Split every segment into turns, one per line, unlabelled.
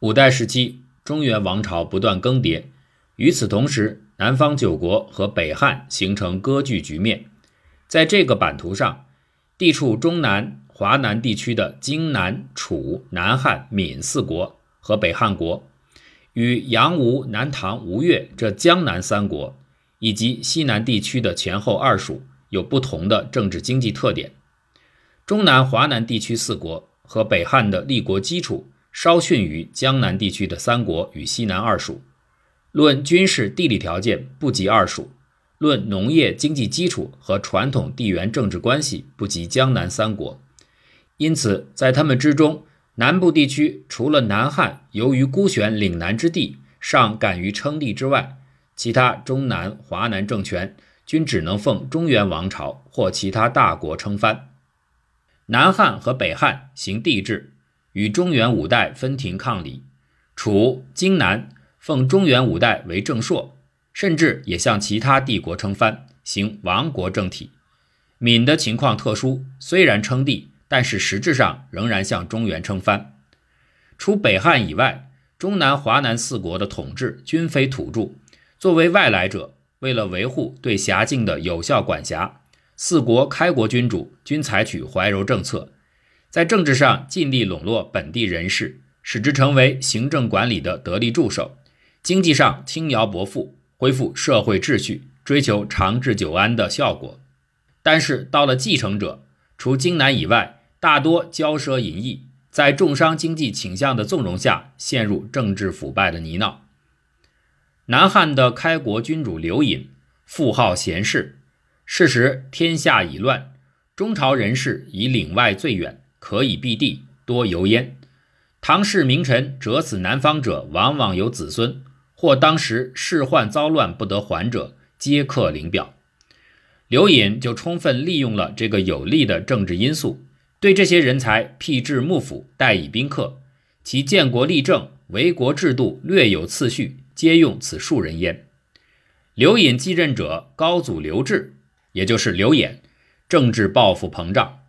五代时期，中原王朝不断更迭，与此同时，南方九国和北汉形成割据局面。在这个版图上，地处中南、华南地区的荆南、楚、南汉、闽四国和北汉国，与杨吴、南唐、吴越这江南三国，以及西南地区的前后二蜀，有不同的政治经济特点。中南、华南地区四国和北汉的立国基础。稍逊于江南地区的三国与西南二蜀，论军事地理条件不及二蜀，论农业经济基础和传统地缘政治关系不及江南三国。因此，在他们之中，南部地区除了南汉由于孤悬岭南之地尚敢于称帝之外，其他中南、华南政权均只能奉中原王朝或其他大国称藩。南汉和北汉行帝制。与中原五代分庭抗礼，楚、荆南奉中原五代为正朔，甚至也向其他帝国称藩，行王国政体。闽的情况特殊，虽然称帝，但是实质上仍然向中原称藩。除北汉以外，中南、华南四国的统治均非土著，作为外来者，为了维护对辖境的有效管辖，四国开国君主均采取怀柔政策。在政治上尽力笼络本地人士，使之成为行政管理的得力助手；经济上轻徭薄赋，恢复社会秩序，追求长治久安的效果。但是到了继承者，除荆南以外，大多骄奢淫逸，在重商经济倾向的纵容下，陷入政治腐败的泥淖。南汉的开国君主刘隐，富好贤士，是时天下已乱，中朝人士以岭外最远。可以避地，多油烟。唐氏名臣折此南方者，往往有子孙；或当时世患遭乱不得还者，皆刻陵表。刘隐就充分利用了这个有利的政治因素，对这些人才辟置幕府，待以宾客。其建国立政、为国制度略有次序，皆用此数人焉。刘隐继任者高祖刘志，也就是刘演，政治抱负膨胀。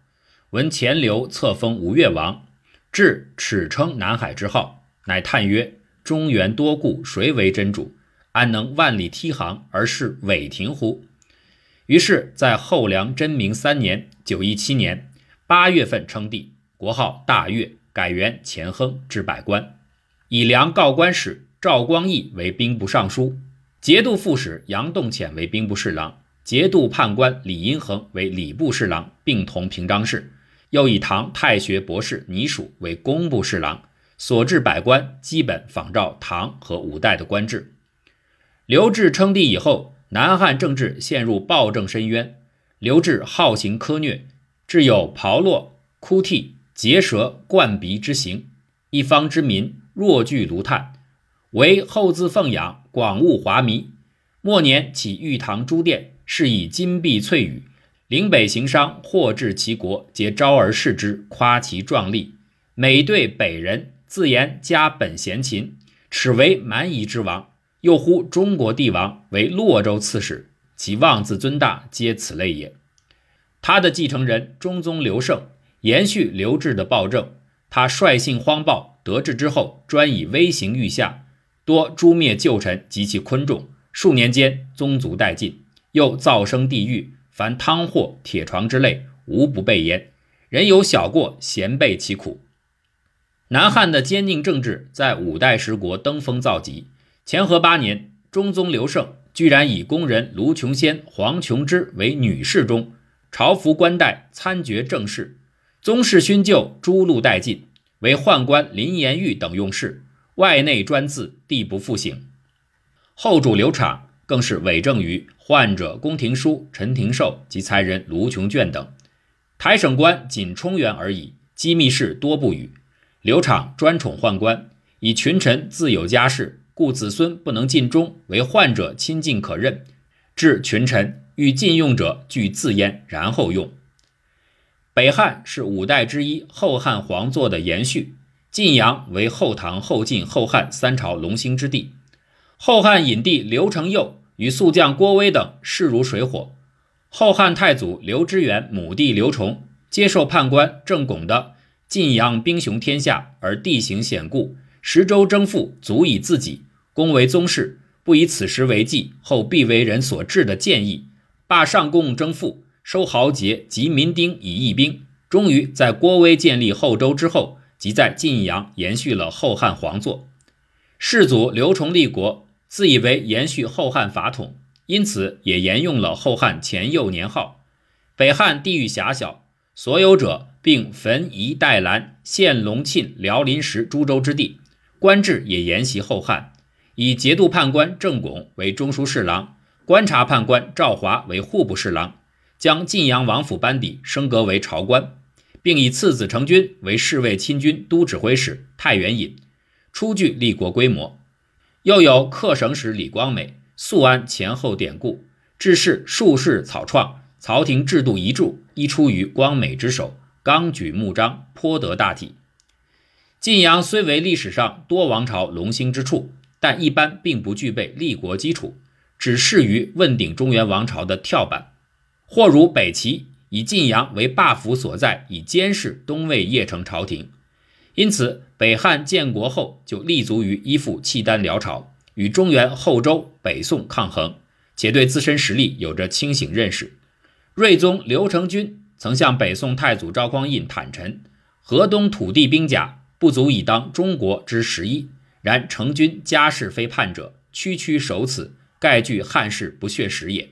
闻钱镠册封吴越王，至耻称南海之号，乃叹曰：“中原多故，谁为真主？安能万里梯航而是伪庭乎？”于是，在后梁真明三年（九一七年）八月份称帝，国号大越，改元前亨，置百官，以梁告官使赵光义为兵部尚书，节度副使杨栋潜为兵部侍郎，节度判官李殷衡为礼部侍郎，并同平章事。又以唐太学博士倪曙为工部侍郎，所置百官基本仿照唐和五代的官制。刘志称帝以后，南汉政治陷入暴政深渊。刘志好行苛虐，致有刨落、哭涕、结舌、灌鼻之行，一方之民若惧如炭。为后自奉养，广务华靡。末年起玉堂诸殿，是以金碧翠羽。岭北行商，或至其国，皆招而视之，夸其壮丽。每对北人，自言家本贤秦，耻为蛮夷之王，又呼中国帝王为洛州刺史，其妄自尊大，皆此类也。他的继承人中宗刘胜，延续刘志的暴政，他率性荒暴，得志之后，专以威刑御下，多诛灭旧臣及其昆众，数年间宗族殆尽，又造生地狱。凡汤货、铁床之类，无不备焉。人有小过，咸备其苦。南汉的坚定政治在五代十国登峰造极。乾和八年，中宗刘胜居然以宫人卢琼仙、黄琼之为女侍中，朝服冠带，参决政事。宗室勋旧诸路殆尽，为宦官林延玉等用事，外内专自，地不复省。后主刘昶更是伪证于。患者宫廷书陈廷寿及才人卢琼卷等，台省官仅充员而已，机密事多不语。刘昶专宠宦官，以群臣自有家室，故子孙不能尽忠，为患者亲近可任。致群臣欲禁用者，俱自阉，然后用。北汉是五代之一后汉皇座的延续，晋阳为后唐、后晋、后汉三朝隆兴之地。后汉隐帝刘承佑。与宿将郭威等势如水火。后汉太祖刘知远母弟刘崇接受判官郑巩的晋阳兵雄天下而地形险固，十州征赋足以自己，公为宗室，不以此时为计，后必为人所治的建议，罢上贡征赋，收豪杰及民丁以义兵，终于在郭威建立后周之后，即在晋阳延续了后汉皇座。世祖刘崇立国，自以为延续后汉法统，因此也沿用了后汉前幼年号。北汉地域狭小，所有者并汾宜代兰、献隆庆、辽临石诸州之地，官制也沿袭后汉，以节度判官郑巩为中书侍郎，观察判官赵华为户部侍郎，将晋阳王府班底升格为朝官，并以次子成军为侍卫亲军都指挥使、太原尹，初具立国规模。又有客省使李光美素安前后典故，致仕术士草创。朝廷制度遗著一出于光美之手，纲举目张，颇得大体。晋阳虽为历史上多王朝隆兴之处，但一般并不具备立国基础，只适于问鼎中原王朝的跳板。或如北齐，以晋阳为霸府所在，以监视东魏邺城朝廷。因此，北汉建国后就立足于依附契丹辽朝，与中原后周、北宋抗衡，且对自身实力有着清醒认识。睿宗刘承君曾向北宋太祖赵匡胤坦陈：“河东土地兵甲不足以当中国之十一，然承君家世非叛者，区区守此，盖据汉室不血食也。”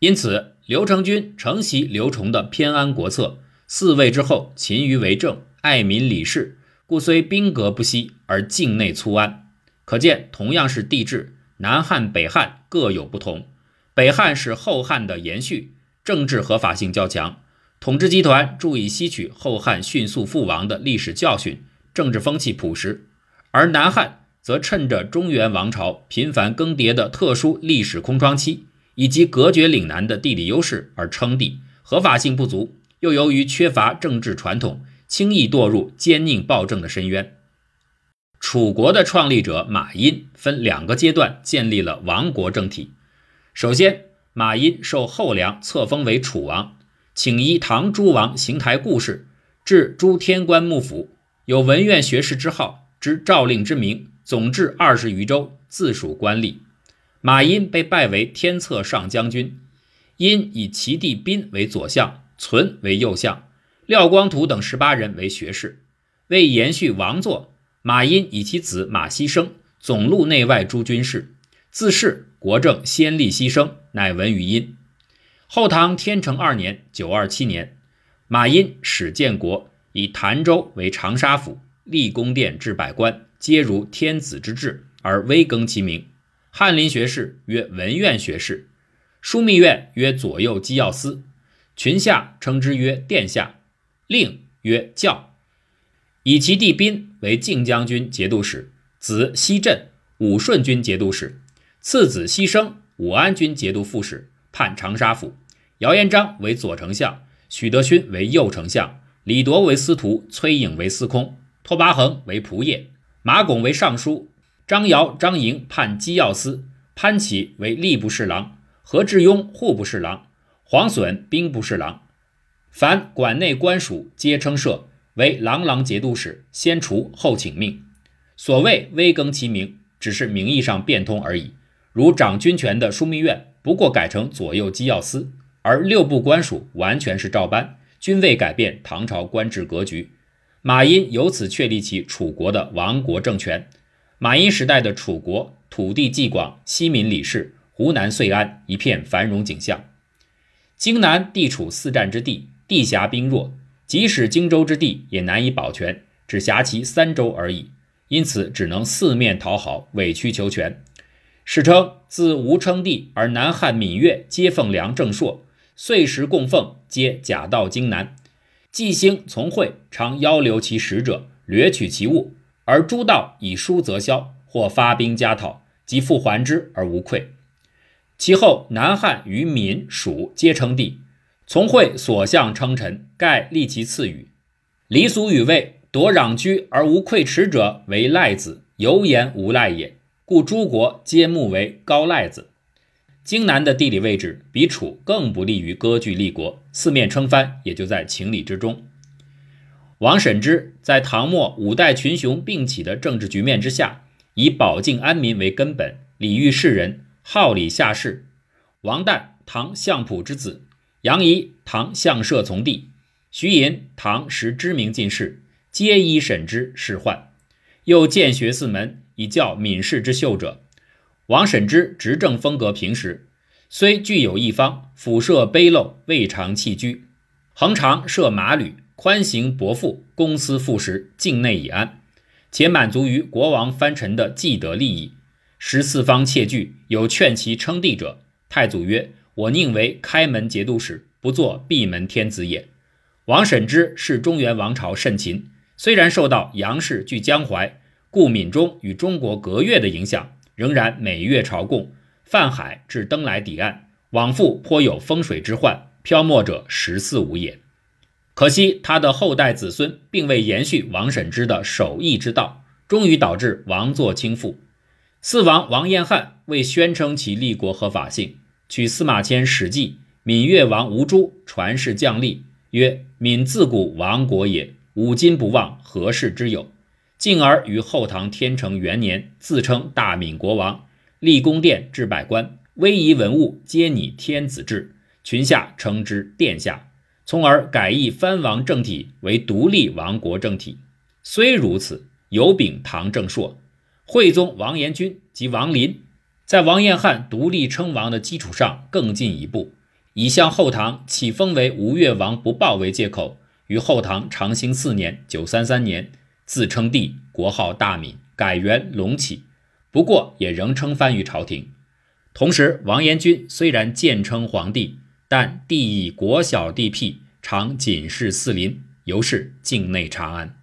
因此，刘承君承袭刘崇的偏安国策，嗣位之后勤于为政，爱民理事，故虽兵革不息，而境内粗安。可见，同样是帝制，南汉、北汉各有不同。北汉是后汉的延续。政治合法性较强，统治集团注意吸取后汉迅速覆亡的历史教训，政治风气朴实；而南汉则趁着中原王朝频繁更迭的特殊历史空窗期，以及隔绝岭南的地理优势而称帝，合法性不足，又由于缺乏政治传统，轻易堕入奸佞暴政的深渊。楚国的创立者马殷分两个阶段建立了王国政体，首先。马殷受后梁册封为楚王，请依唐诸王邢台故事，置诸天官幕府，有文苑学士之号，知诏令之名，总治二十余州，自属官吏。马殷被拜为天策上将军，殷以其弟宾为左相，存为右相，廖光图等十八人为学士。为延续王座，马殷以其子马希生总录内外诸军事，自恃国政先立牺牲。乃闻于殷。后唐天成二年（九二七年），马殷始建国，以潭州为长沙府，立宫殿，置百官，皆如天子之制，而微更其名。翰林学士曰文苑学士，枢密院曰左右机要司，群下称之曰殿下，令曰教。以其弟宾为靖将军节度使，子西镇武顺军节度使，次子西生。武安军节度副使，判长沙府。姚延章为左丞相，许德勋为右丞相，李铎为司徒，崔颖为司空，拓跋恒为仆射，马拱为尚书，张尧、张莹判机要司，潘启为吏部侍郎，何志庸户部侍郎，黄隼兵部侍郎。凡管内官属皆称赦，为郎朗节度使，先除后请命。所谓微更其名，只是名义上变通而已。如掌军权的枢密院，不过改成左右机要司，而六部官署完全是照搬，均未改变唐朝官制格局。马殷由此确立起楚国的亡国政权。马殷时代的楚国，土地既广，西民李氏，湖南遂安一片繁荣景象。荆南地处四战之地，地狭兵弱，即使荆州之地也难以保全，只辖其三州而已，因此只能四面讨好，委曲求全。史称自吴称帝而南汉闽越皆奉梁正朔，岁时供奉皆假道荆南。纪兴从会常邀留其使者，掠取其物，而诸道以书则销，或发兵加讨，即复还之而无愧。其后南汉与闽蜀皆称帝，从会所向称臣，盖立其赐予。离俗语谓夺壤居而无愧耻者为赖子，有言无赖也。故诸国皆目为高赖子。荆南的地理位置比楚更不利于割据立国，四面称藩也就在情理之中。王审知在唐末五代群雄并起的政治局面之下，以保境安民为根本，礼遇世人，好礼下士。王旦，唐相普之子；杨仪，唐相社从弟；徐寅，唐时知名进士，皆依审之仕宦。又建学四门，以教敏士之秀者。王审知执政风格平实，虽具有一方，俯设卑陋，未尝弃居。恒常设马旅，宽行薄赋，公私赋实，境内已安，且满足于国王藩臣的既得利益。十四方窃据，有劝其称帝者。太祖曰：“我宁为开门节度使，不做闭门天子也。”王审知是中原王朝甚勤，虽然受到杨氏据江淮，故闽中与中国隔越的影响，仍然每月朝贡，泛海至登莱抵岸，往复颇有风水之患。漂没者十四五也，可惜他的后代子孙并未延续王审知的守义之道，终于导致王座倾覆。四王王彦翰为宣称其立国合法性，取司马迁《史记》闽越王吴诸传世将立曰：“闽自古亡国也，吾今不忘何事之有？”进而于后唐天成元年自称大闽国王，立宫殿置百官，威仪文物皆拟天子制。群下称之殿下，从而改易藩王政体为独立王国政体。虽如此，有秉唐正朔、惠宗王延君及王林，在王彦翰独立称王的基础上更进一步，以向后唐启封为吴越王不报为借口，于后唐长兴四年（九三三年）自称帝，国号大闽，改元隆起。不过也仍称藩于朝廷。同时，王延君虽然建称皇帝。但地以国小地僻，常仅视四邻，尤是境内长安。